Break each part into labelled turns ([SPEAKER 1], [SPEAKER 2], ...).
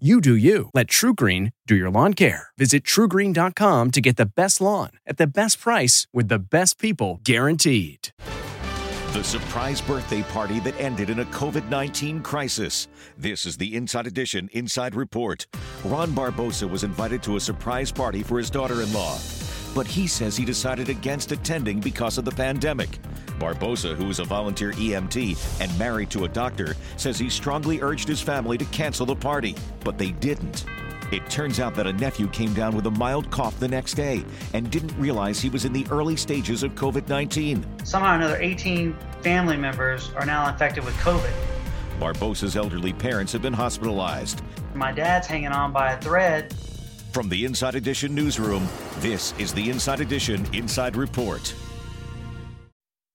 [SPEAKER 1] You do you. Let TruGreen do your lawn care. Visit trugreen.com to get the best lawn at the best price with the best people guaranteed.
[SPEAKER 2] The surprise birthday party that ended in a COVID 19 crisis. This is the Inside Edition Inside Report. Ron Barbosa was invited to a surprise party for his daughter in law, but he says he decided against attending because of the pandemic. Barbosa, who is a volunteer EMT and married to a doctor, says he strongly urged his family to cancel the party, but they didn't. It turns out that a nephew came down with a mild cough the next day and didn't realize he was in the early stages of COVID 19.
[SPEAKER 3] Somehow, another 18 family members are now infected with COVID.
[SPEAKER 2] Barbosa's elderly parents have been hospitalized.
[SPEAKER 3] My dad's hanging on by a thread.
[SPEAKER 2] From the Inside Edition newsroom, this is the Inside Edition Inside Report.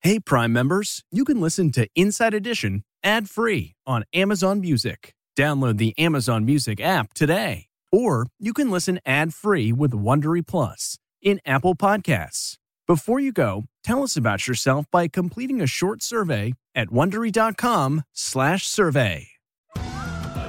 [SPEAKER 1] Hey, Prime members, you can listen to Inside Edition ad free on Amazon Music. Download the Amazon Music app today. Or you can listen ad free with Wondery Plus in Apple Podcasts. Before you go, tell us about yourself by completing a short survey at wondery.com/survey.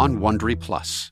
[SPEAKER 4] on Wondery Plus.